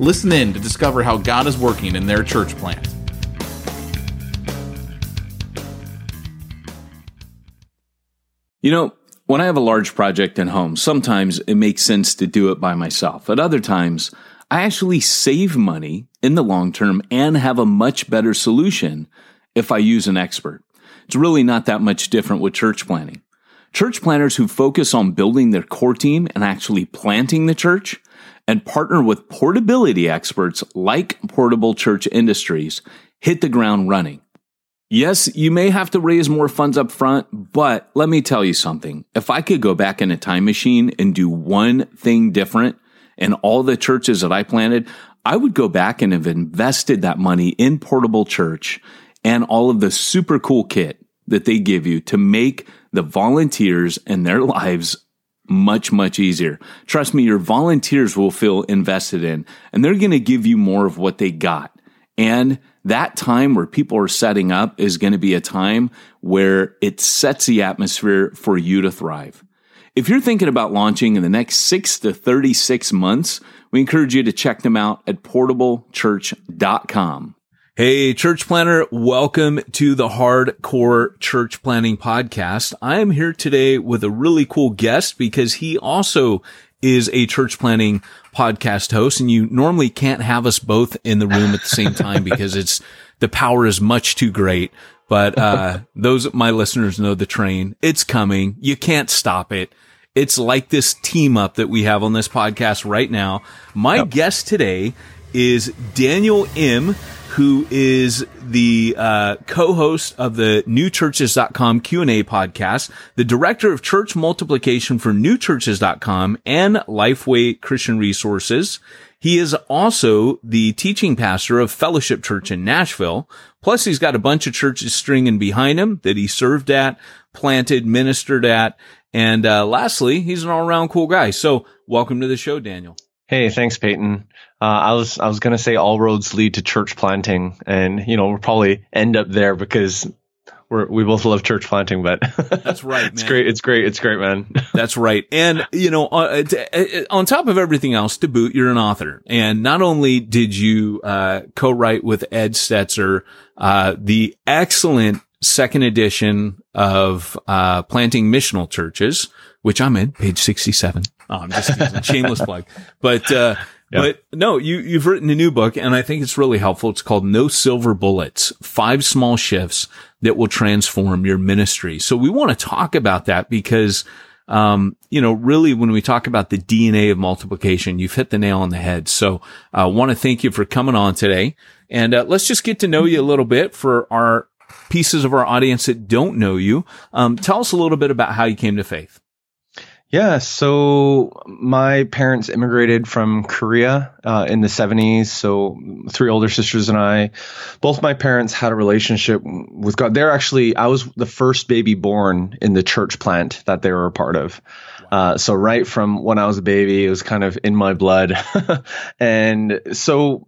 Listen in to discover how God is working in their church plant. You know, when I have a large project at home, sometimes it makes sense to do it by myself. At other times, I actually save money in the long term and have a much better solution if I use an expert. It's really not that much different with church planning. Church planners who focus on building their core team and actually planting the church and partner with portability experts like Portable Church Industries hit the ground running. Yes, you may have to raise more funds up front, but let me tell you something. If I could go back in a time machine and do one thing different in all the churches that I planted, I would go back and have invested that money in Portable Church and all of the super cool kit that they give you to make the volunteers and their lives much, much easier. Trust me, your volunteers will feel invested in and they're going to give you more of what they got. And that time where people are setting up is going to be a time where it sets the atmosphere for you to thrive. If you're thinking about launching in the next six to 36 months, we encourage you to check them out at portablechurch.com. Hey, church planner, welcome to the Hardcore Church Planting Podcast. I am here today with a really cool guest because he also is a church planning podcast host and you normally can't have us both in the room at the same time because it's the power is much too great. But, uh, those, my listeners know the train. It's coming. You can't stop it. It's like this team up that we have on this podcast right now. My yep. guest today is Daniel Im who is the uh, co-host of the newchurches.com Q&A podcast, the director of church multiplication for newchurches.com and Lifeway Christian Resources. He is also the teaching pastor of Fellowship Church in Nashville. Plus, he's got a bunch of churches stringing behind him that he served at, planted, ministered at. And uh, lastly, he's an all-around cool guy. So welcome to the show, Daniel. Hey, thanks, Peyton. Uh, I was I was gonna say all roads lead to church planting, and you know we'll probably end up there because we're we both love church planting. But that's right. it's great. It's great. It's great, man. that's right. And you know, uh, uh, on top of everything else, to boot, you're an author, and not only did you uh, co-write with Ed Stetzer uh, the excellent second edition of uh, Planting Missional Churches, which I'm in, page 67. Oh, I'm just kidding. shameless plug. But uh, but no, you, you've written a new book and I think it's really helpful. It's called No Silver Bullets, five small shifts that will transform your ministry. So we want to talk about that because, um, you know, really when we talk about the DNA of multiplication, you've hit the nail on the head. So I uh, want to thank you for coming on today and uh, let's just get to know you a little bit for our pieces of our audience that don't know you. Um, tell us a little bit about how you came to faith. Yeah, so my parents immigrated from Korea uh, in the 70s. So three older sisters and I, both my parents had a relationship with God. They're actually, I was the first baby born in the church plant that they were a part of. Uh, so right from when I was a baby, it was kind of in my blood. and so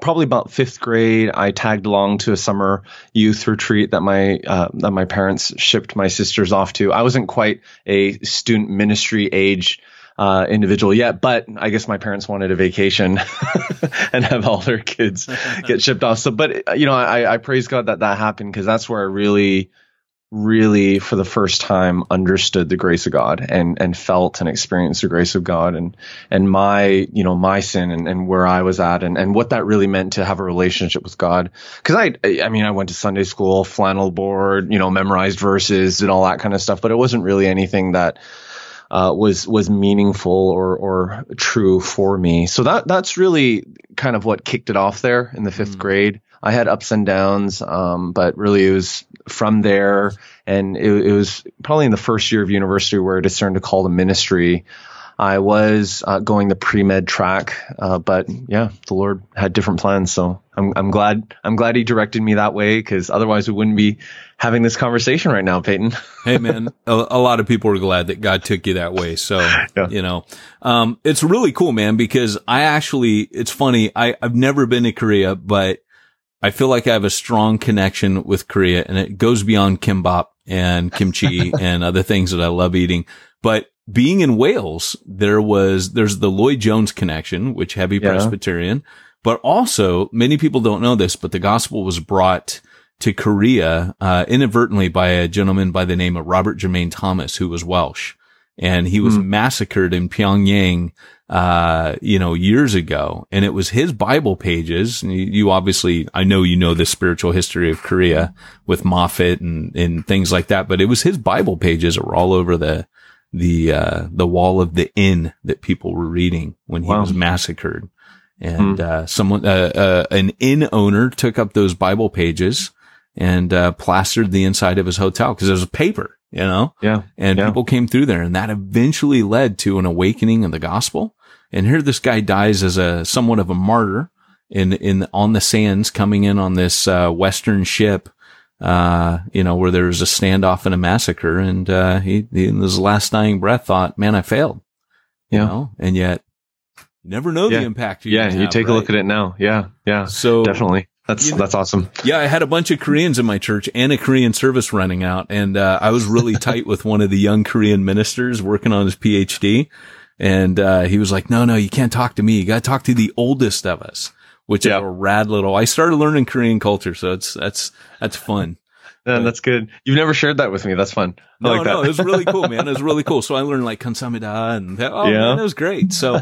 probably about fifth grade, I tagged along to a summer youth retreat that my uh, that my parents shipped my sisters off to. I wasn't quite a student ministry age uh, individual yet, but I guess my parents wanted a vacation and have all their kids get shipped off. So, but you know, I, I praise God that that happened because that's where I really really for the first time understood the grace of God and and felt and experienced the grace of God and and my you know my sin and, and where I was at and, and what that really meant to have a relationship with God. Because I I mean I went to Sunday school flannel board you know memorized verses and all that kind of stuff but it wasn't really anything that uh, was was meaningful or or true for me. So that that's really kind of what kicked it off there in the fifth mm. grade I had ups and downs, um, but really it was from there, and it, it, was probably in the first year of university where I discerned to call the ministry. I was uh, going the pre med track, uh, but yeah, the Lord had different plans. So I'm I'm glad I'm glad He directed me that way because otherwise we wouldn't be having this conversation right now, Peyton. hey man, a, a, lot of people are glad that God took you that way. So yeah. you know, um, it's really cool, man. Because I actually, it's funny. I I've never been to Korea, but I feel like I have a strong connection with Korea, and it goes beyond kimbap and kimchi and other things that I love eating, but being in Wales, there was, there's the Lloyd Jones connection, which heavy yeah. Presbyterian, but also many people don't know this, but the gospel was brought to Korea, uh, inadvertently by a gentleman by the name of Robert Jermain Thomas, who was Welsh. And he was mm. massacred in Pyongyang, uh, you know, years ago. And it was his Bible pages. You, you, obviously, I know you know the spiritual history of Korea with Moffett and, and things like that, but it was his Bible pages that were all over the, the uh, the wall of the inn that people were reading when he wow. was massacred. And hmm. uh, someone, uh, uh, an inn owner, took up those Bible pages and uh, plastered the inside of his hotel because it was paper, you know. Yeah. And yeah. people came through there, and that eventually led to an awakening of the gospel. And here, this guy dies as a somewhat of a martyr in in on the sands, coming in on this uh, western ship uh, you know, where there was a standoff and a massacre. And, uh, he, he, in his last dying breath thought, man, I failed. You yeah. know, and yet you never know yeah. the impact. You yeah. You have, take right? a look at it now. Yeah. Yeah. So definitely. That's, that's awesome. Yeah. I had a bunch of Koreans in my church and a Korean service running out. And, uh, I was really tight with one of the young Korean ministers working on his PhD. And, uh, he was like, no, no, you can't talk to me. You got to talk to the oldest of us which yeah. is a rad little. I started learning Korean culture, so it's that's that's fun. Yeah, that's good. You've never shared that with me. That's fun. No, like no, it was really cool, man. It was really cool. So I learned like konsamida and oh yeah. man, it was great. So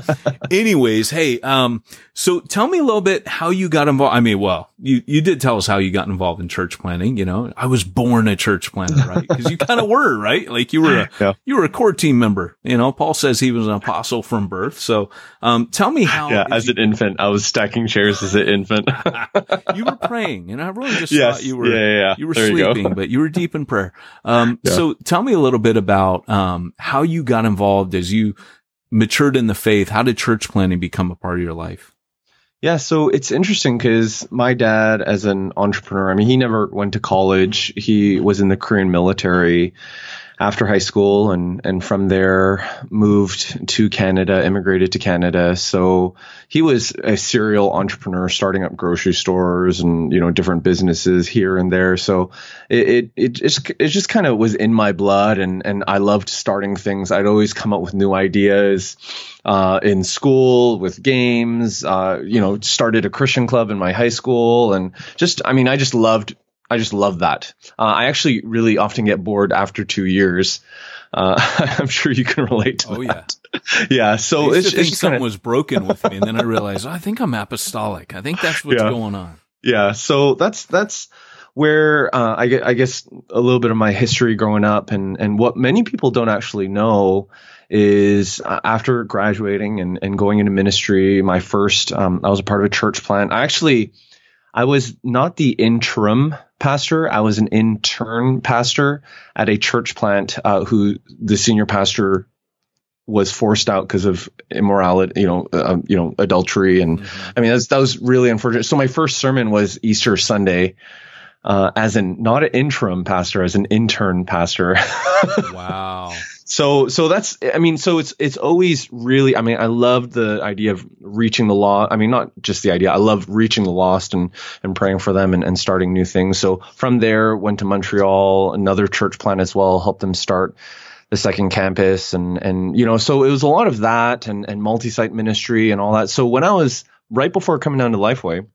anyways, hey, um, so tell me a little bit how you got involved. I mean, well, you, you did tell us how you got involved in church planting. You know, I was born a church planter, right? Cause you kind of were, right? Like you were a, yeah. you were a core team member. You know, Paul says he was an apostle from birth. So, um, tell me how. Yeah. As you, an infant, I was stacking chairs as an infant. you were praying and I really just yes. thought you were, yeah, yeah, yeah. you were there sleeping, you but you were deep in prayer. Um, yeah. so tell me a little bit about, um, how you got involved as you matured in the faith. How did church planting become a part of your life? Yeah, so it's interesting because my dad, as an entrepreneur, I mean, he never went to college. He was in the Korean military after high school and and from there moved to Canada, immigrated to Canada. So he was a serial entrepreneur, starting up grocery stores and you know different businesses here and there. So it it, it just it just kind of was in my blood, and and I loved starting things. I'd always come up with new ideas. Uh, in school with games, uh, you know, started a Christian club in my high school and just, I mean, I just loved I just love that. Uh, I actually really often get bored after two years. Uh, I'm sure you can relate to oh, that. yeah. yeah. So I it's, think it's something kinda... was broken with me. And then I realized, oh, I think I'm apostolic. I think that's what's yeah. going on. Yeah. So that's, that's where, uh, I, I guess a little bit of my history growing up and, and what many people don't actually know is uh, after graduating and, and going into ministry, my first, um, I was a part of a church plant. I actually, I was not the interim pastor. I was an intern pastor at a church plant uh, who the senior pastor was forced out because of immorality, you know, uh, um, you know, adultery, and mm-hmm. I mean that was really unfortunate. So my first sermon was Easter Sunday, uh, as an not an interim pastor, as an intern pastor. wow so so that's i mean so it's it's always really i mean i love the idea of reaching the law i mean not just the idea i love reaching the lost and and praying for them and, and starting new things. So from there went to montreal another church plant as well helped them start the second campus and and you know so it was a lot of that and and multi-site ministry and all that. So when i was right before coming down to lifeway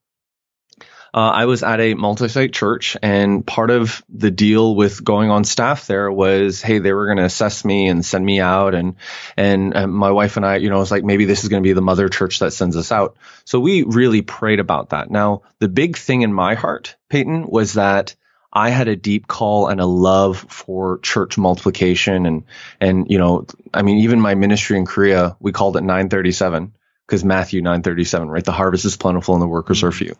uh, I was at a multi-site church, and part of the deal with going on staff there was, hey, they were going to assess me and send me out, and and uh, my wife and I, you know, was like, maybe this is going to be the mother church that sends us out. So we really prayed about that. Now, the big thing in my heart, Peyton, was that. I had a deep call and a love for church multiplication and and you know I mean even my ministry in Korea we called it 937 because Matthew 937, right? The harvest is plentiful and the workers are few.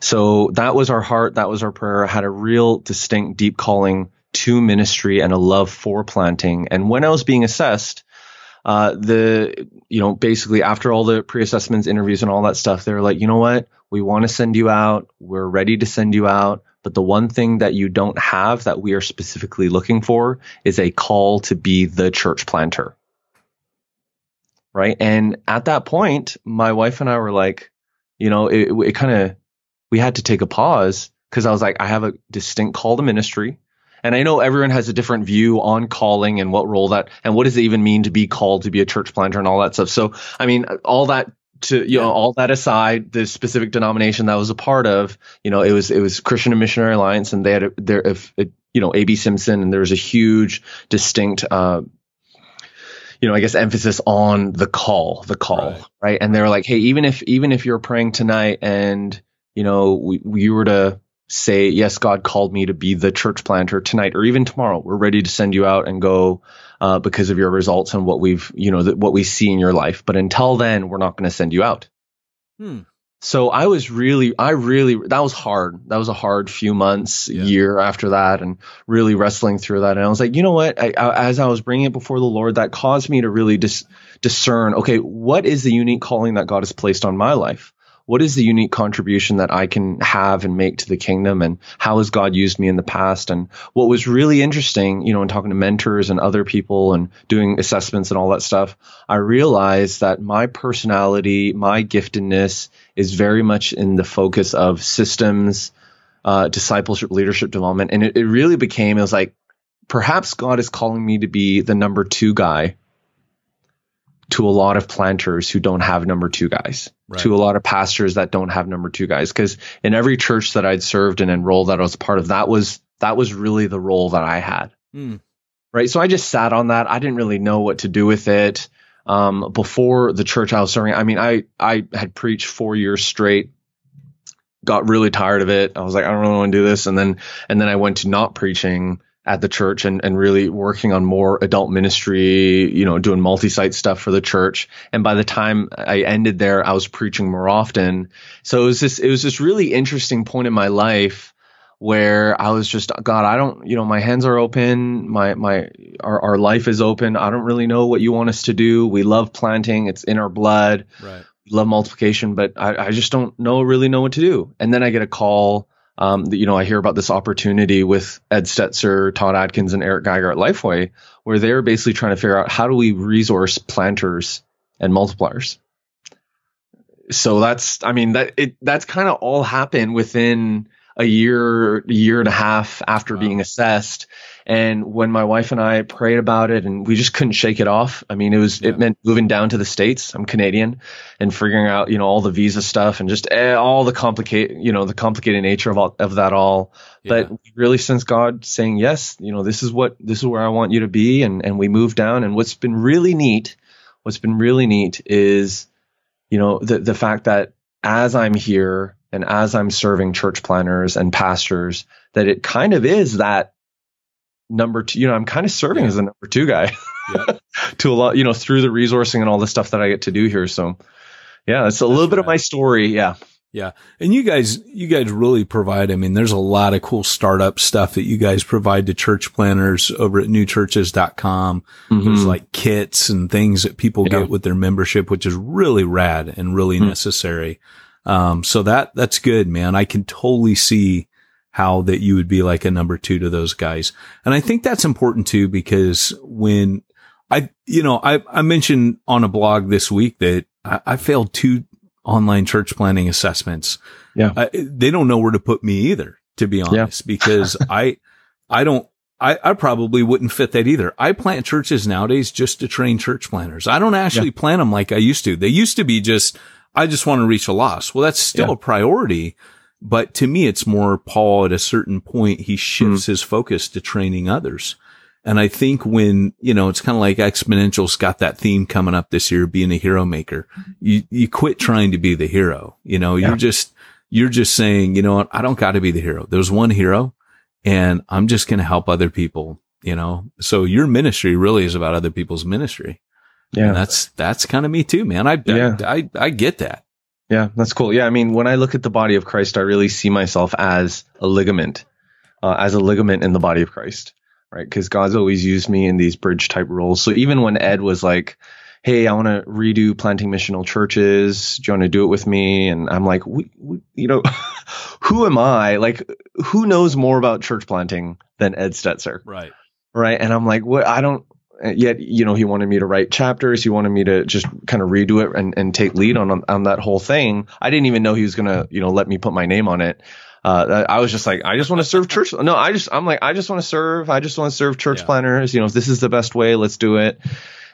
So that was our heart. That was our prayer. I had a real distinct, deep calling to ministry and a love for planting. And when I was being assessed, uh, the you know basically after all the pre-assessments, interviews, and all that stuff, they're like, you know what, we want to send you out. We're ready to send you out. But the one thing that you don't have that we are specifically looking for is a call to be the church planter. Right. And at that point, my wife and I were like, you know, it, it kind of, we had to take a pause because I was like, I have a distinct call to ministry. And I know everyone has a different view on calling and what role that, and what does it even mean to be called to be a church planter and all that stuff. So, I mean, all that to you know all that aside the specific denomination that I was a part of you know it was it was christian and missionary alliance and they had a, there if you know ab simpson and there was a huge distinct uh you know i guess emphasis on the call the call right, right? and they were like hey even if even if you're praying tonight and you know we, we were to say, yes, God called me to be the church planter tonight or even tomorrow. We're ready to send you out and go uh, because of your results and what we've, you know, that what we see in your life. But until then, we're not going to send you out. Hmm. So I was really, I really, that was hard. That was a hard few months, yeah. year after that, and really wrestling through that. And I was like, you know what? I, I, as I was bringing it before the Lord, that caused me to really dis, discern, okay, what is the unique calling that God has placed on my life? what is the unique contribution that I can have and make to the kingdom and how has God used me in the past? And what was really interesting, you know, in talking to mentors and other people and doing assessments and all that stuff, I realized that my personality, my giftedness is very much in the focus of systems, uh, discipleship, leadership development. And it, it really became, it was like, perhaps God is calling me to be the number two guy to a lot of planters who don't have number two guys, right. to a lot of pastors that don't have number two guys. Because in every church that I'd served and enrolled that I was part of, that was that was really the role that I had. Mm. Right. So I just sat on that. I didn't really know what to do with it. Um, before the church I was serving, I mean, I I had preached four years straight, got really tired of it. I was like, I don't really want to do this, and then and then I went to not preaching at the church and, and really working on more adult ministry, you know, doing multi-site stuff for the church. And by the time I ended there, I was preaching more often. So it was this, it was this really interesting point in my life where I was just, God, I don't, you know, my hands are open. My, my, our, our life is open. I don't really know what you want us to do. We love planting. It's in our blood. Right. We love multiplication, but I, I just don't know, really know what to do. And then I get a call um, you know, I hear about this opportunity with Ed Stetzer, Todd Adkins, and Eric Geiger at Lifeway, where they're basically trying to figure out how do we resource planters and multipliers. So that's, I mean, that it that's kind of all happened within a year, year and a half after wow. being assessed. And when my wife and I prayed about it and we just couldn't shake it off. I mean, it was, yeah. it meant moving down to the States. I'm Canadian and figuring out, you know, all the visa stuff and just eh, all the complicated, you know, the complicated nature of all, of that all. Yeah. But really since God saying, yes, you know, this is what, this is where I want you to be. And, and we moved down. And what's been really neat, what's been really neat is, you know, the, the fact that as I'm here and as I'm serving church planners and pastors, that it kind of is that number two, you know, I'm kind of serving yeah. as a number two guy yeah. to a lot, you know, through the resourcing and all the stuff that I get to do here. So yeah, it's a That's little bit of my story. Yeah. Yeah. And you guys, you guys really provide, I mean, there's a lot of cool startup stuff that you guys provide to church planners over at newchurches.com. Mm-hmm. There's like kits and things that people yeah. get with their membership, which is really rad and really mm-hmm. necessary. Um, so that, that's good, man. I can totally see how that you would be like a number two to those guys. And I think that's important too, because when I, you know, I, I mentioned on a blog this week that I, I failed two online church planning assessments. Yeah. I, they don't know where to put me either, to be honest, yeah. because I, I don't, I, I probably wouldn't fit that either. I plant churches nowadays just to train church planners. I don't actually yeah. plant them like I used to. They used to be just, I just want to reach a loss. Well, that's still yeah. a priority, but to me, it's more Paul at a certain point, he shifts mm. his focus to training others. And I think when, you know, it's kind of like exponential's got that theme coming up this year, being a hero maker. You, you quit trying to be the hero. You know, yeah. you're just, you're just saying, you know what? I don't got to be the hero. There's one hero and I'm just going to help other people, you know? So your ministry really is about other people's ministry. Yeah. And that's, that's kind of me too, man. I, yeah. I, I, I get that. Yeah, that's cool. Yeah, I mean, when I look at the body of Christ, I really see myself as a ligament, uh, as a ligament in the body of Christ. right? Because God's always used me in these bridge type roles. So even when Ed was like, "Hey, I want to redo planting missional churches. Do you want to do it with me?" and I'm like, we, we, you know, who am I? Like, who knows more about church planting than Ed Stetzer? Right. Right. And I'm like, what? I don't. Yet, you know, he wanted me to write chapters. He wanted me to just kind of redo it and, and take lead on on that whole thing. I didn't even know he was gonna, you know, let me put my name on it uh, I was just like, I just want to serve church. No, I just, I'm like, I just want to serve. I just want to serve church yeah. planners. You know, if this is the best way, let's do it.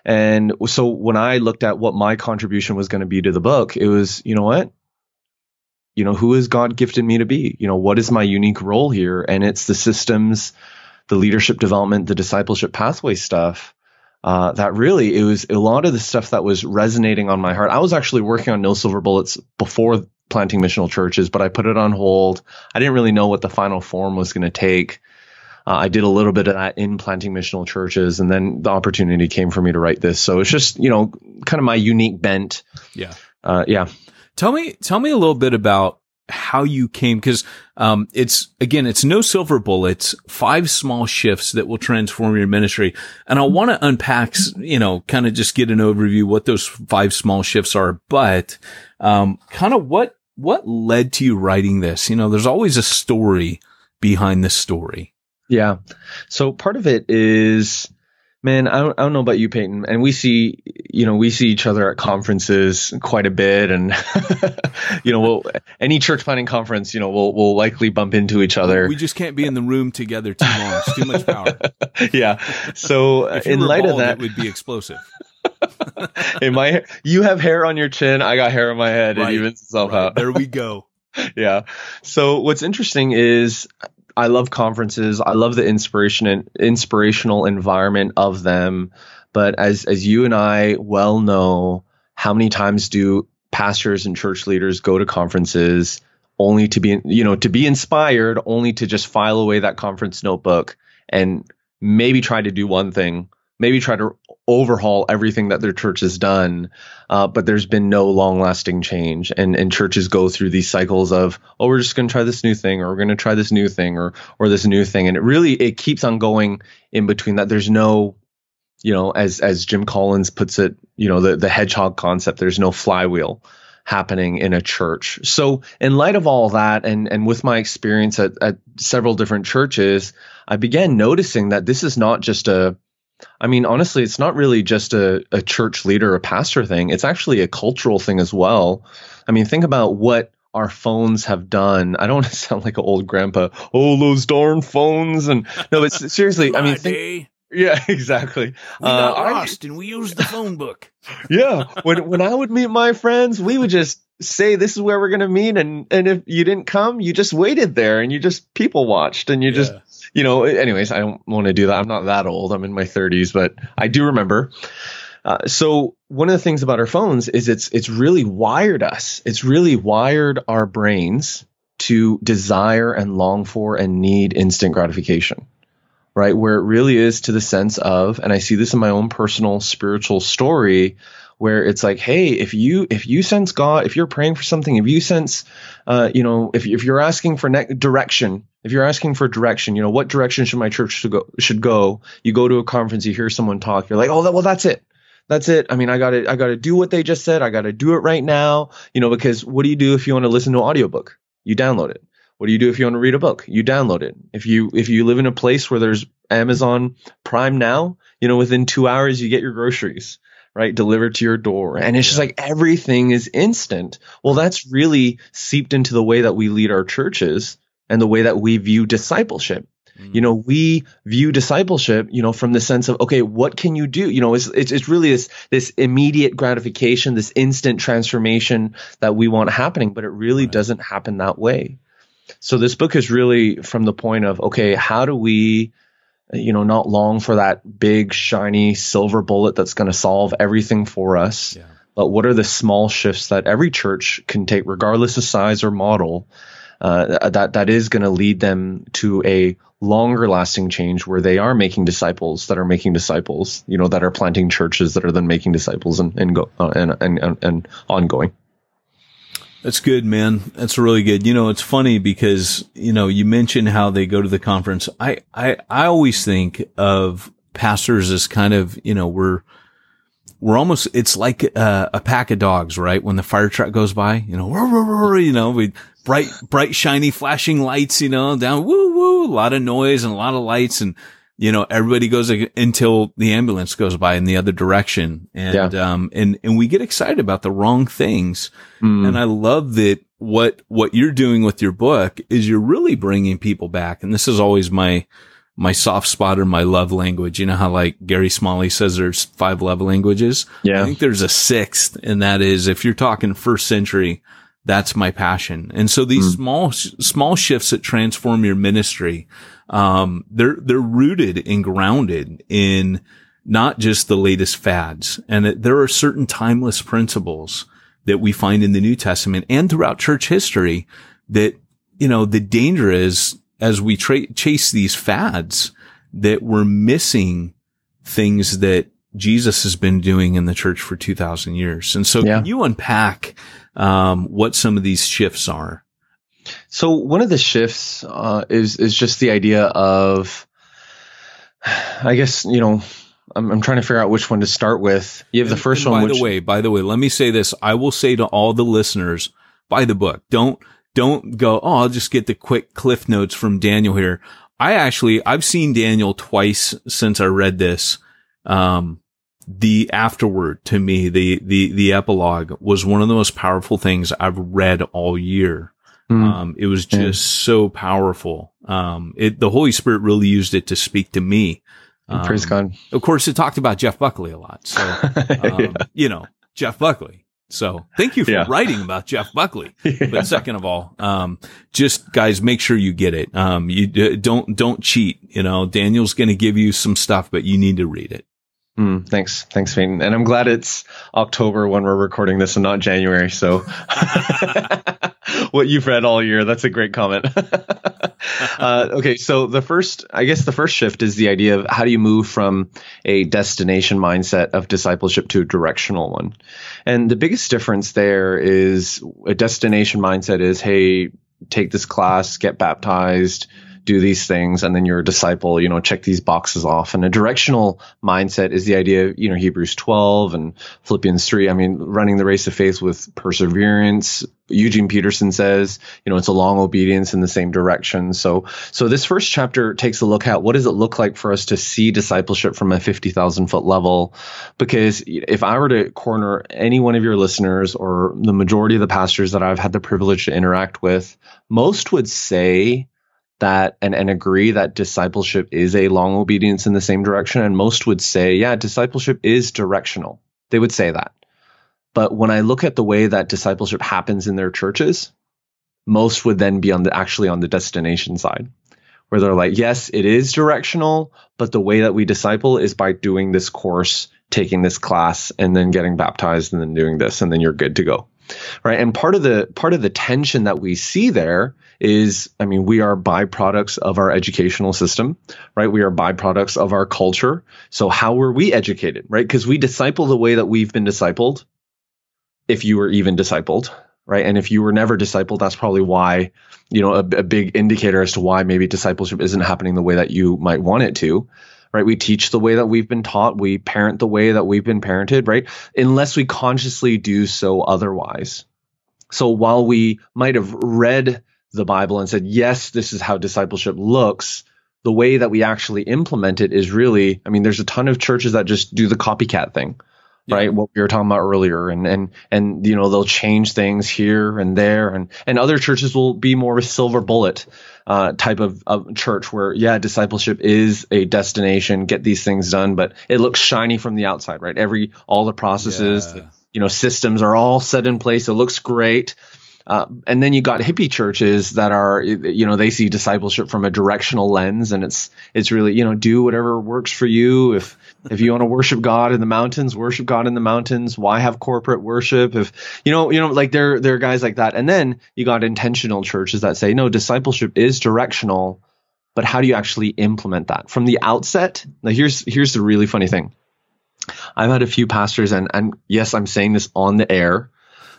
And so when I looked at what my contribution was going to be to the book, it was, you know what? You know, who has God gifted me to be? You know, what is my unique role here? And it's the systems, the leadership development, the discipleship pathway stuff. Uh, that really it was a lot of the stuff that was resonating on my heart. I was actually working on No Silver Bullets before planting missional churches, but I put it on hold. I didn't really know what the final form was going to take. Uh, I did a little bit of that in planting missional churches, and then the opportunity came for me to write this. So it's just you know kind of my unique bent. Yeah, uh, yeah. Tell me, tell me a little bit about how you came because um, it's again it's no silver bullets five small shifts that will transform your ministry. And i want to unpack you know kind of just get an overview what those five small shifts are but um, kind of what what led to you writing this? You know there's always a story behind the story. Yeah. So part of it is Man, I don't, I don't know about you, Peyton. And we see, you know, we see each other at conferences quite a bit, and you know, we'll, any church planning conference, you know, we'll we'll likely bump into each other. We just can't be in the room together too long. It's too much power. yeah. So uh, in light bald, of that, it would be explosive. in my, you have hair on your chin. I got hair on my head. Right. It evens itself right. out. There we go. yeah. So what's interesting is I love conferences. I love the inspiration and inspirational environment of them. But as as you and I well know, how many times do pastors and church leaders go to conferences only to be you know to be inspired, only to just file away that conference notebook and maybe try to do one thing maybe try to overhaul everything that their church has done, uh, but there's been no long lasting change. And, and churches go through these cycles of, oh, we're just going to try this new thing, or we're going to try this new thing, or or this new thing, and it really it keeps on going in between that. There's no, you know, as as Jim Collins puts it, you know, the the hedgehog concept. There's no flywheel happening in a church. So in light of all that and and with my experience at, at several different churches, I began noticing that this is not just a I mean, honestly, it's not really just a, a church leader, a pastor thing. It's actually a cultural thing as well. I mean, think about what our phones have done. I don't want to sound like an old grandpa. Oh, those darn phones! And no, but seriously, I mean, think, yeah, exactly. We got uh, lost I, and we used the phone book. yeah, when when I would meet my friends, we would just say this is where we're going to meet, and and if you didn't come, you just waited there and you just people watched and you yeah. just you know, anyways, I don't want to do that. I'm not that old. I'm in my 30s, but I do remember. Uh, so one of the things about our phones is it's it's really wired us. It's really wired our brains to desire and long for and need instant gratification. Right? Where it really is to the sense of, and I see this in my own personal spiritual story, where it's like, hey, if you if you sense God, if you're praying for something, if you sense, uh, you know, if if you're asking for ne- direction, if you're asking for direction, you know, what direction should my church should go? Should go? You go to a conference, you hear someone talk, you're like, oh, well, that's it. That's it. I mean, I got to I got to do what they just said. I got to do it right now. You know, because what do you do if you want to listen to an audiobook? You download it. What do you do if you want to read a book? You download it. If you if you live in a place where there's Amazon Prime now, you know, within 2 hours you get your groceries right? Delivered to your door. And it's just like everything is instant. Well, that's really seeped into the way that we lead our churches and the way that we view discipleship. Mm. You know, we view discipleship, you know, from the sense of, okay, what can you do? You know, it's, it's, it's really this, this immediate gratification, this instant transformation that we want happening, but it really right. doesn't happen that way. So this book is really from the point of, okay, how do we you know, not long for that big, shiny silver bullet that's going to solve everything for us. Yeah. But what are the small shifts that every church can take, regardless of size or model, uh, that that is going to lead them to a longer lasting change where they are making disciples that are making disciples, you know, that are planting churches that are then making disciples and and go uh, and, and and and ongoing. That's good, man. That's really good. You know, it's funny because, you know, you mentioned how they go to the conference. I, I, I always think of pastors as kind of, you know, we're, we're almost, it's like a, a pack of dogs, right? When the fire truck goes by, you know, roar, roar, roar, you know, we bright, bright, shiny, flashing lights, you know, down, woo, woo, a lot of noise and a lot of lights. And, you know, everybody goes until the ambulance goes by in the other direction. And, yeah. um, and, and we get excited about the wrong things. Mm. And I love that what, what you're doing with your book is you're really bringing people back. And this is always my, my soft spot or my love language. You know how like Gary Smalley says there's five love languages? Yeah. I think there's a sixth and that is if you're talking first century, that's my passion. And so these mm. small, small shifts that transform your ministry, um, they're, they're rooted and grounded in not just the latest fads. And there are certain timeless principles that we find in the New Testament and throughout church history that, you know, the danger is as we tra- chase these fads that we're missing things that Jesus has been doing in the church for 2000 years. And so yeah. can you unpack, um, what some of these shifts are? So one of the shifts, uh, is, is just the idea of, I guess, you know, I'm, I'm trying to figure out which one to start with. You have the first one. By which, the way, by the way, let me say this. I will say to all the listeners, buy the book. Don't, don't go, oh, I'll just get the quick cliff notes from Daniel here. I actually, I've seen Daniel twice since I read this. Um, the afterword to me, the, the, the epilogue was one of the most powerful things I've read all year. Mm. Um, it was just yeah. so powerful. Um, it, the Holy Spirit really used it to speak to me. Um, Praise God. Of course, it talked about Jeff Buckley a lot. So, um, yeah. you know, Jeff Buckley. So thank you for yeah. writing about Jeff Buckley. yeah. But second of all, um, just guys, make sure you get it. Um, you d- don't, don't cheat. You know, Daniel's going to give you some stuff, but you need to read it. Mm, thanks. Thanks, Peyton. And I'm glad it's October when we're recording this and not January. So what you've read all year, that's a great comment. uh, okay. So the first, I guess the first shift is the idea of how do you move from a destination mindset of discipleship to a directional one? And the biggest difference there is a destination mindset is, Hey, take this class, get baptized, do these things and then you're a disciple, you know, check these boxes off. And a directional mindset is the idea, you know, Hebrews 12 and Philippians 3. I mean, running the race of faith with perseverance. Eugene Peterson says, you know, it's a long obedience in the same direction. So, so this first chapter takes a look at what does it look like for us to see discipleship from a 50,000 foot level? Because if I were to corner any one of your listeners or the majority of the pastors that I've had the privilege to interact with, most would say that and, and agree that discipleship is a long obedience in the same direction. And most would say, yeah, discipleship is directional. They would say that. But when I look at the way that discipleship happens in their churches, most would then be on the actually on the destination side, where they're like, yes, it is directional, but the way that we disciple is by doing this course, taking this class, and then getting baptized and then doing this, and then you're good to go right? And part of the part of the tension that we see there is i mean we are byproducts of our educational system right? We are byproducts of our culture. So how were we educated right? Because we disciple the way that we've been discipled if you were even discipled right? And if you were never discipled that's probably why you know a, a big indicator as to why maybe discipleship isn't happening the way that you might want it to right? We teach the way that we've been taught. We parent the way that we've been parented, right? Unless we consciously do so otherwise. So while we might have read the Bible and said, yes, this is how discipleship looks, the way that we actually implement it is really, I mean, there's a ton of churches that just do the copycat thing yeah. right? What we were talking about earlier, and and and you know they'll change things here and there, and and other churches will be more of a silver bullet uh, type of, of church where yeah, discipleship is a destination, get these things done, but it looks shiny from the outside, right? Every all the processes, yeah. you know, systems are all set in place. It looks great. Uh, and then you got hippie churches that are, you know, they see discipleship from a directional lens, and it's it's really, you know, do whatever works for you. If if you want to worship God in the mountains, worship God in the mountains. Why have corporate worship? If you know, you know, like there there are guys like that. And then you got intentional churches that say, no, discipleship is directional, but how do you actually implement that from the outset? Now here's here's the really funny thing. I've had a few pastors, and and yes, I'm saying this on the air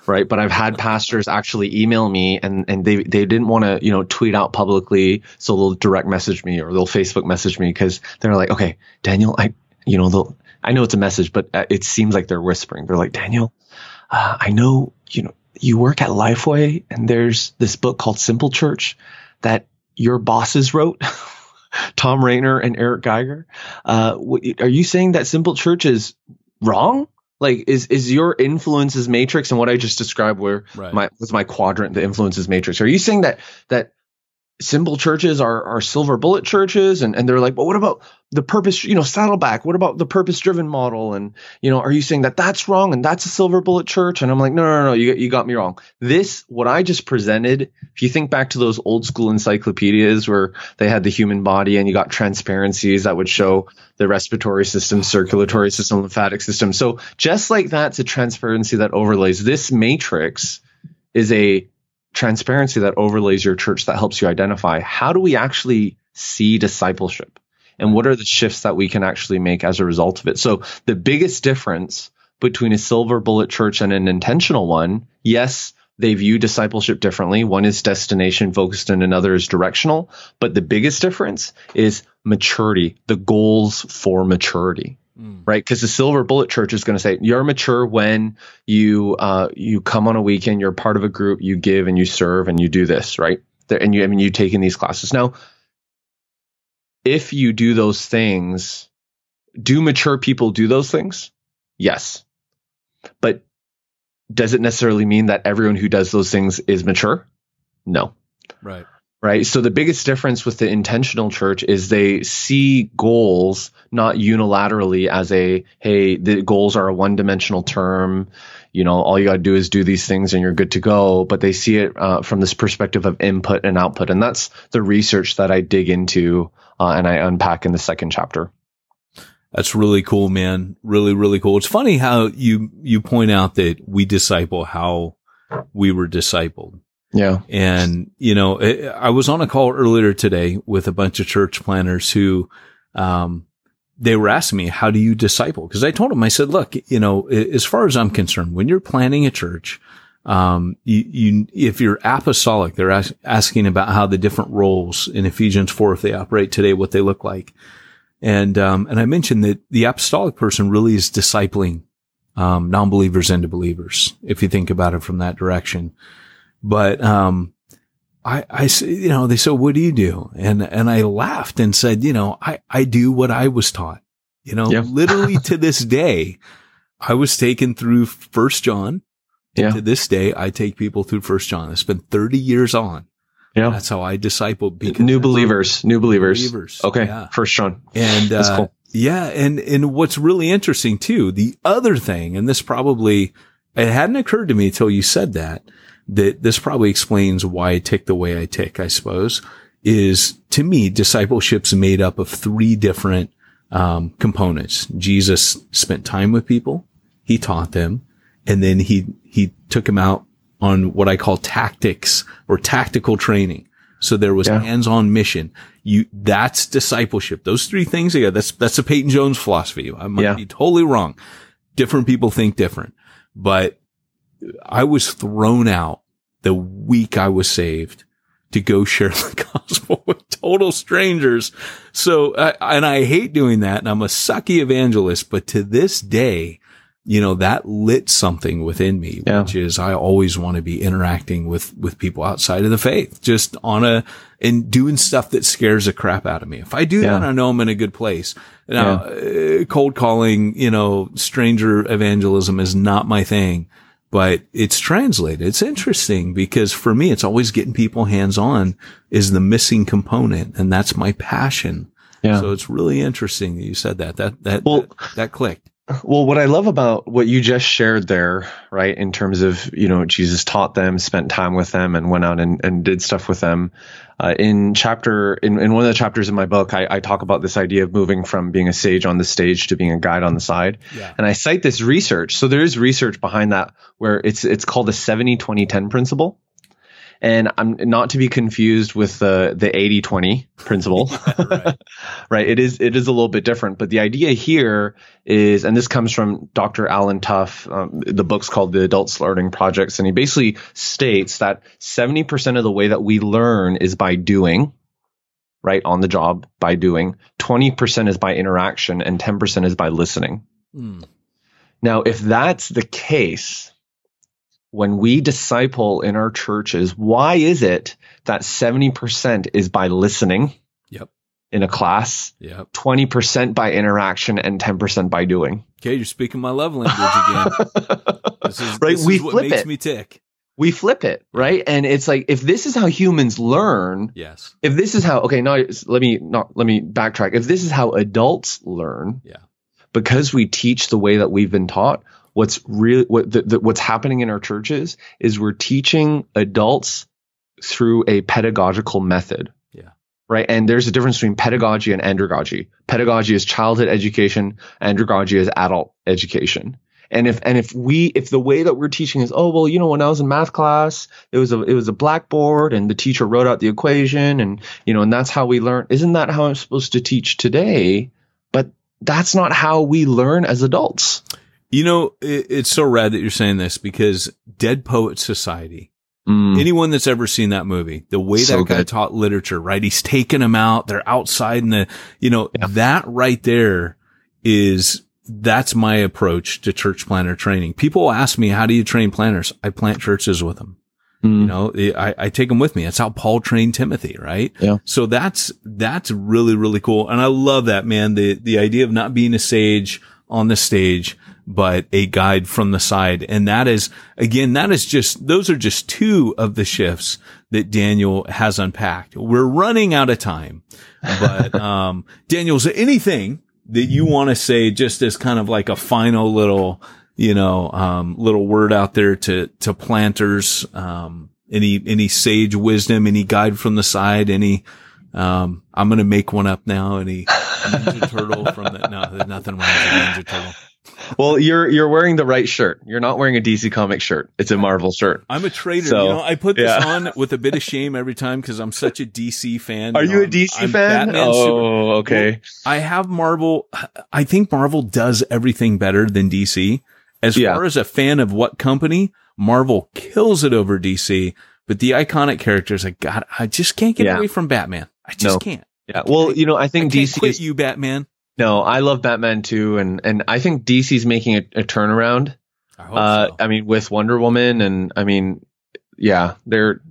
right? But I've had pastors actually email me and, and they, they didn't want to, you know, tweet out publicly. So they'll direct message me or they'll Facebook message me because they're like, okay, Daniel, I, you know, they'll, I know it's a message, but uh, it seems like they're whispering. They're like, Daniel, uh, I know, you know, you work at Lifeway and there's this book called Simple Church that your bosses wrote. Tom Rainer and Eric Geiger. Uh, are you saying that Simple Church is wrong? Like, is is your influences matrix and what I just described, where right. my was my quadrant, the influences matrix? Are you saying that that simple churches are, are silver bullet churches and, and they're like, but what about the purpose, you know, saddleback? What about the purpose driven model? And, you know, are you saying that that's wrong and that's a silver bullet church? And I'm like, no, no, no, you, you got me wrong. This, what I just presented, if you think back to those old school encyclopedias where they had the human body and you got transparencies that would show the respiratory system, circulatory system, lymphatic system. So just like that's a transparency that overlays this matrix is a transparency that overlays your church that helps you identify how do we actually see discipleship and what are the shifts that we can actually make as a result of it. So the biggest difference between a silver bullet church and an intentional one, yes, they view discipleship differently. One is destination focused and another is directional. But the biggest difference is maturity, the goals for maturity mm. right? Because the silver bullet church is going to say you're mature when you uh, you come on a weekend, you're part of a group, you give and you serve and you do this, right? And you I mean you take in these classes now. If you do those things, do mature people do those things? Yes, but does it necessarily mean that everyone who does those things is mature? No. Right right? So the biggest difference with the intentional church is they see goals not unilaterally as a, hey, the goals are a one dimensional term. You know, all you got to do is do these things and you're good to go. But they see it uh, from this perspective of input and output. And that's the research that I dig into uh, and I unpack in the second chapter. That's really cool, man. Really, really cool. It's funny how you, you point out that we disciple how we were discipled yeah. And, you know, I was on a call earlier today with a bunch of church planners who, um, they were asking me, how do you disciple? Cause I told them, I said, look, you know, as far as I'm concerned, when you're planning a church, um, you, you, if you're apostolic, they're as- asking about how the different roles in Ephesians 4, if they operate today, what they look like. And, um, and I mentioned that the apostolic person really is discipling, um, non-believers into believers, if you think about it from that direction. But, um, I, I, you know, they said, what do you do? And, and I laughed and said, you know, I, I do what I was taught, you know, yeah. literally to this day, I was taken through first John. Yeah. To this day, I take people through first John. It's been 30 years on. Yeah. That's how I disciple new believers, new believers. Believers. Okay. Yeah. First John. And, uh, cool. yeah. And, and what's really interesting too, the other thing, and this probably, it hadn't occurred to me until you said that, that this probably explains why I tick the way I tick, I suppose, is to me, discipleship's made up of three different um, components. Jesus spent time with people. He taught them and then he, he took them out on what I call tactics or tactical training. So there was yeah. hands-on mission. You, that's discipleship. Those three things again, that's, that's a Peyton Jones philosophy. I might yeah. be totally wrong. Different people think different, but I was thrown out the week I was saved to go share the gospel with total strangers. So, and I hate doing that. And I'm a sucky evangelist, but to this day, you know, that lit something within me, yeah. which is I always want to be interacting with, with people outside of the faith, just on a, and doing stuff that scares the crap out of me. If I do yeah. that, I know I'm in a good place. Now, yeah. uh, cold calling, you know, stranger evangelism is not my thing but it's translated. It's interesting because for me, it's always getting people hands on is the missing component. And that's my passion. Yeah. So it's really interesting that you said that, that, that, well, that, that clicked. Well, what I love about what you just shared there, right, in terms of, you know, Jesus taught them, spent time with them, and went out and, and did stuff with them. Uh, in chapter, in, in one of the chapters in my book, I, I talk about this idea of moving from being a sage on the stage to being a guide on the side. Yeah. And I cite this research. So there is research behind that where it's, it's called the 70 20 10 principle. And I'm not to be confused with the the 80-20 principle. right. right. It is it is a little bit different, but the idea here is, and this comes from Dr. Allen Tough. Um, the book's called The Adults Learning Projects, and he basically states that 70% of the way that we learn is by doing, right, on the job by doing. 20% is by interaction, and 10% is by listening. Mm. Now, if that's the case, when we disciple in our churches, why is it that 70% is by listening Yep. in a class, Yep. 20% by interaction, and 10% by doing? Okay, you're speaking my love language again. This is, Right, this we is what makes it. me tick. we flip it, right? And it's like, if this is how humans learn, Yes. if this is how, okay, now let me, not, let me backtrack. If this is how adults learn, Yeah. because we teach the way that we've been taught, what's really what the, the, what's happening in our churches is we're teaching adults through a pedagogical method. Yeah. Right. And there's a difference between pedagogy and andragogy. Pedagogy is childhood education. Andragogy is adult education. And if and if we if the way that we're teaching is oh well you know when I was in math class it was a it was a blackboard and the teacher wrote out the equation and you know and that's how we learn isn't that how I'm supposed to teach today but that's not how we learn as adults You know, it, it's so rad that you're saying this because Dead Poet Society, anyone that's ever seen that movie, the way So that guy good. taught literature, right? He's taking them out. They're outside in the, you know, Yeah. that right there is, that's my approach to church planter training. People ask me, how do you train planters? I plant churches with them. Mm. You know, I, I take them with me. That's how Paul trained Timothy, right? Yeah. So that's, that's really, really cool. And I love that, man. The, the idea of not being a sage on the stage, but a guide from the side. And that is, again, that is just, those are just two of the shifts that Daniel has unpacked. We're running out of time, but, um, Daniel, is there anything that you want to say just as kind of like a final little, you know, um, little word out there to, to planters, um, any, any sage wisdom, any guide from the side, any, um, I'm going to make one up now. Any Ninja Turtle from the, no, there's nothing wrong with a Ninja Turtle. Well you're you're wearing the right shirt you're not wearing a DC comic shirt it's a Marvel shirt I'm a traitor. So, you know, I put this yeah. on with a bit of shame every time because I'm such a DC fan. are you a DC I'm fan Batman oh okay I have Marvel. I think Marvel does everything better than DC. As Yeah. far as a fan of what company, Marvel kills it over DC. But the iconic characters, I got, I just can't get Yeah. away from Batman. I just No. can't. yeah well you know I I think can't DC quit is you, Batman. No I love Batman too and and I think DC's making a, a turnaround I hope Uh, so. I mean, with Wonder Woman, and I mean, yeah, they're.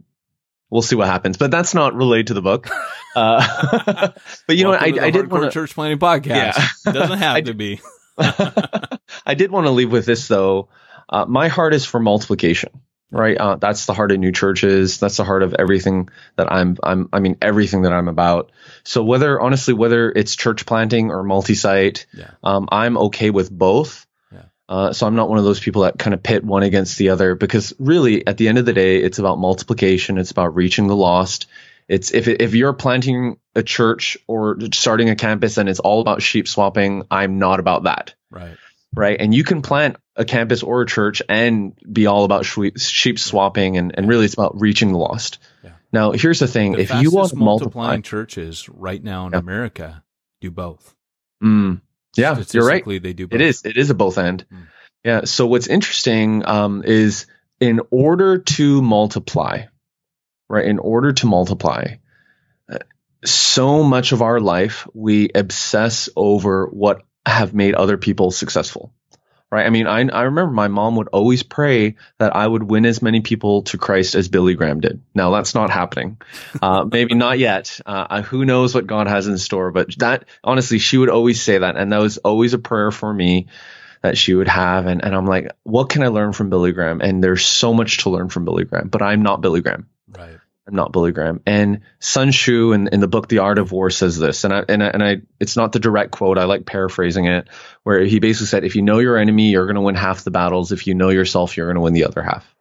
We'll see what happens, but that's not related to the book. Uh, but you know, what, I, I did want to. church planning podcast. Yeah. It doesn't have to be. I did want to leave with this though. Uh, my heart is for multiplication, right? Uh, that's the heart of new churches. That's the heart of everything that I'm. I'm. I mean, everything that I'm about. So whether honestly, whether it's church planting or multi-site, Yeah. um, I'm okay with both. Yeah. Uh, so I'm not one of those people that kind of pit one against the other because really, at the end of the day, it's about multiplication. It's about reaching the lost. It's if if you're planting a church or starting a campus and it's all about sheep swapping, I'm not about that Right. right? And you can plant a campus or a church and be all about sheep, sheep swapping, and, and really it's about reaching the lost. Yeah. Now, here's the thing: The if you want to multiply, multiplying churches right now in Yeah. America do both. Mm, yeah, you're right. They do both. It is. It is a both end. Mm. Yeah. So what's interesting um, is in order to multiply, right? In order to multiply, uh, so much of our life we obsess over what have made other people successful. Right. I mean, I, I remember my mom would always pray that I would win as many people to Christ as Billy Graham did. Now that's not happening. Uh, maybe not yet. Uh, who knows what God has in store, but that honestly, she would always say that. And that was always a prayer for me that she would have. And, and I'm like, what can I learn from Billy Graham? And there's so much to learn from Billy Graham, but I'm not Billy Graham. Right. I'm not Billy Graham. And Sun Tzu in, in the book The Art of War says this, and I, and I, and I it's not the direct quote. I like paraphrasing it, where he basically said, "If you know your enemy, you're going to win half the battles. If you know yourself, you're going to win the other half."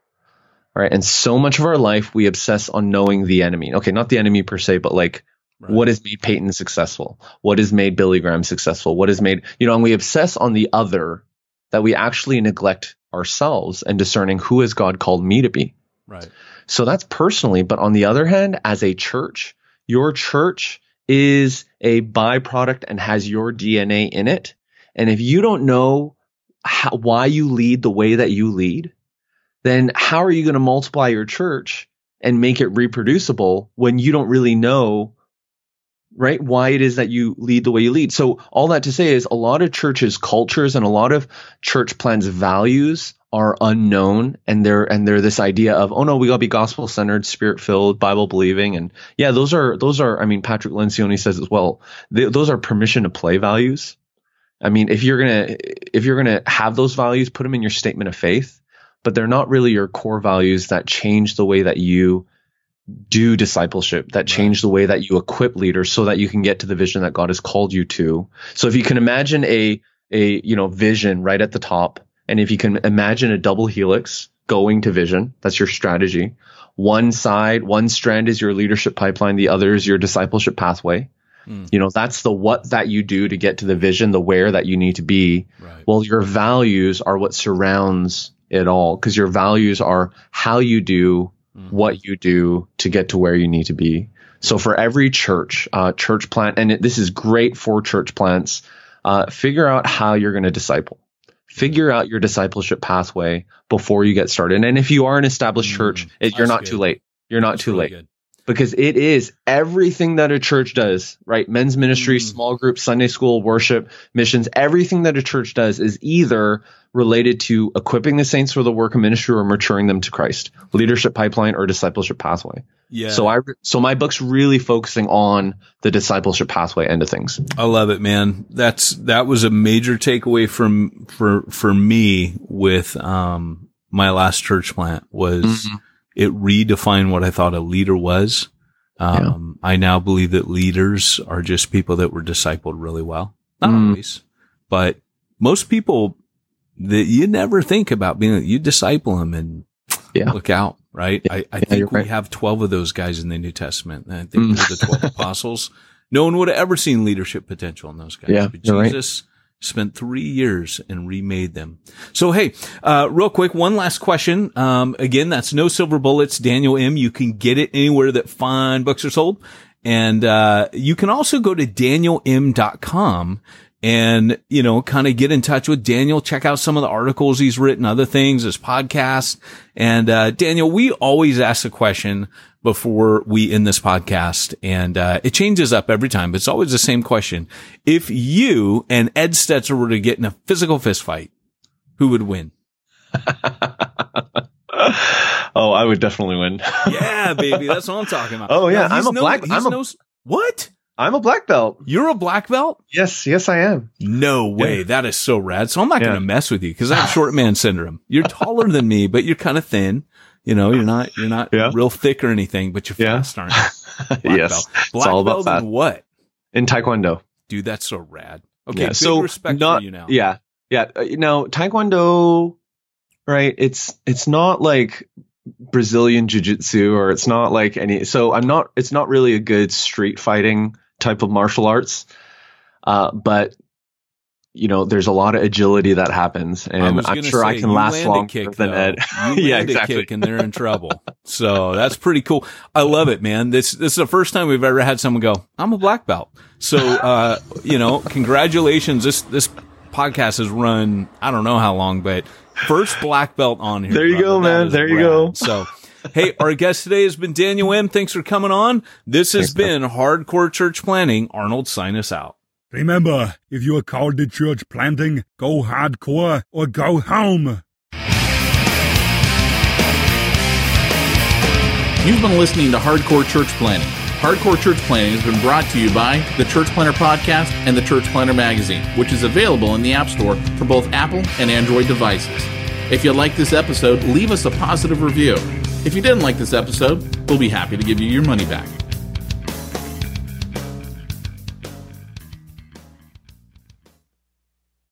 All right. And so much of our life we obsess on knowing the enemy. Okay, not the enemy per se, but like right. what has made Peyton successful? What has made Billy Graham successful? What has made you know? And we obsess on the other that we actually neglect ourselves and discerning who has God called me to be Right. So that's personally. But on the other hand, as a church, your church is a byproduct and has your DNA in it. And if you don't know how, why you lead the way that you lead, then how are you going to multiply your church and make it reproducible when you don't really know right why it is that you lead the way you lead so all that to say is a lot of churches cultures and a lot of church plans values are unknown and they're and they're this idea of oh no we got to be gospel centered spirit filled bible believing and yeah those are those are i mean patrick lencioni says as well they, those are permission to play values. I mean if you're gonna if you're gonna have those values put them in your statement of faith but they're not really your core values that change the way that you do discipleship that change the way that you equip leaders so that you can get to the vision that God has called you to. So if you can imagine a a you know vision right at the top and if you can imagine a double helix going to vision, that's your strategy. One side, one strand is your leadership pipeline, the other is your discipleship pathway. Mm. You know, that's the what that you do to get to the vision, the where that you need to be. Right. Well, your values are what surrounds it all because your values are how you do Mhm. what you do to get to where you need to be. So for every church, uh, church plant, and it, this is great for church plants, uh, figure out how you're going to disciple. Figure out your discipleship pathway before you get started. And if you are an established Mm, church, it, you're not good. too late. You're not That's too really late good. Because it is everything that a church does, right? Men's ministry, Mm. small group, Sunday school, worship, missions, everything that a church does is either related to equipping the saints for the work of ministry or maturing them to Christ, leadership pipeline or discipleship pathway. Yeah. So I so my book's really focusing on the discipleship pathway end of things. I love it, man. That's that was a major takeaway from for for me with um my last church plant was Mhm. It redefined what I thought a leader was. Um I now believe that leaders are just people that were discipled really well. Not Mm. always, but most people that you never think about being you disciple them and Yeah. look out, right? I, I Yeah, think we right. have 12 of those guys in the New Testament. I think Mm. they're the 12 apostles. No one would have ever seen leadership potential in those guys. Yeah, but you're right. Spent three years and remade them. So, hey, uh, real quick, one last question. Um, again, that's no silver bullets, Daniel Im. You can get it anywhere that fine books are sold. And, uh, you can also go to danielim.com and, you know, kind of get in touch with Daniel, check out some of the articles he's written, other things, his podcast. And, uh, Daniel, we always ask a question before we end this podcast and, uh, it changes up every time, but it's always the same question. If you and Ed Stetzer were to get in a physical fist fight, who would win? oh, I would definitely win. Yeah, baby. That's what I'm talking about. Oh, yeah, Now, I'm a black- I'm a- no- what? I'm a black belt. You're a black belt? Yes, yes, I am. No way. Yeah. That is so rad. So I'm not Yeah. going to mess with you because I have short man syndrome. You're taller than me, but you're kind of thin. You know, you're not, you're not Yeah. real thick or anything, but you're Yeah. fast, aren't you? Black yes, belt. it's Black all about belt in what? In Taekwondo. Dude, that's so rad. Okay. so respect not, for you now. Yeah, yeah. Uh, you know, Taekwondo, right? It's it's not like Brazilian jiu-jitsu or it's not like any. So I'm not. It's not really a good street fighting type of martial arts. Uh, but you know, there's a lot of agility that happens, and I'm sure I can last longer kick, than though. Ed. You yeah, exactly. kick and they're in trouble. So that's pretty cool. I love it, man. This this is the first time we've ever had someone go, "I'm a black belt." So, uh, you know, congratulations. This this podcast has run I don't know how long, but first black belt on here. There you brother. go, man. There you rad. go. So. Hey, our guest today has been Daniel Im. Thanks for coming on. This has been Hardcore Church Planting. Arnold, sign us out. Remember, if you are called to church planting, go hardcore or go home. You've been listening to Hardcore Church Planting. Hardcore Church Planting has been brought to you by the Church Planter Podcast and the Church Planter Magazine, which is available in the App Store for both Apple and Android devices. If you like this episode, leave us a positive review. If you didn't like this episode, we'll be happy to give you your money back.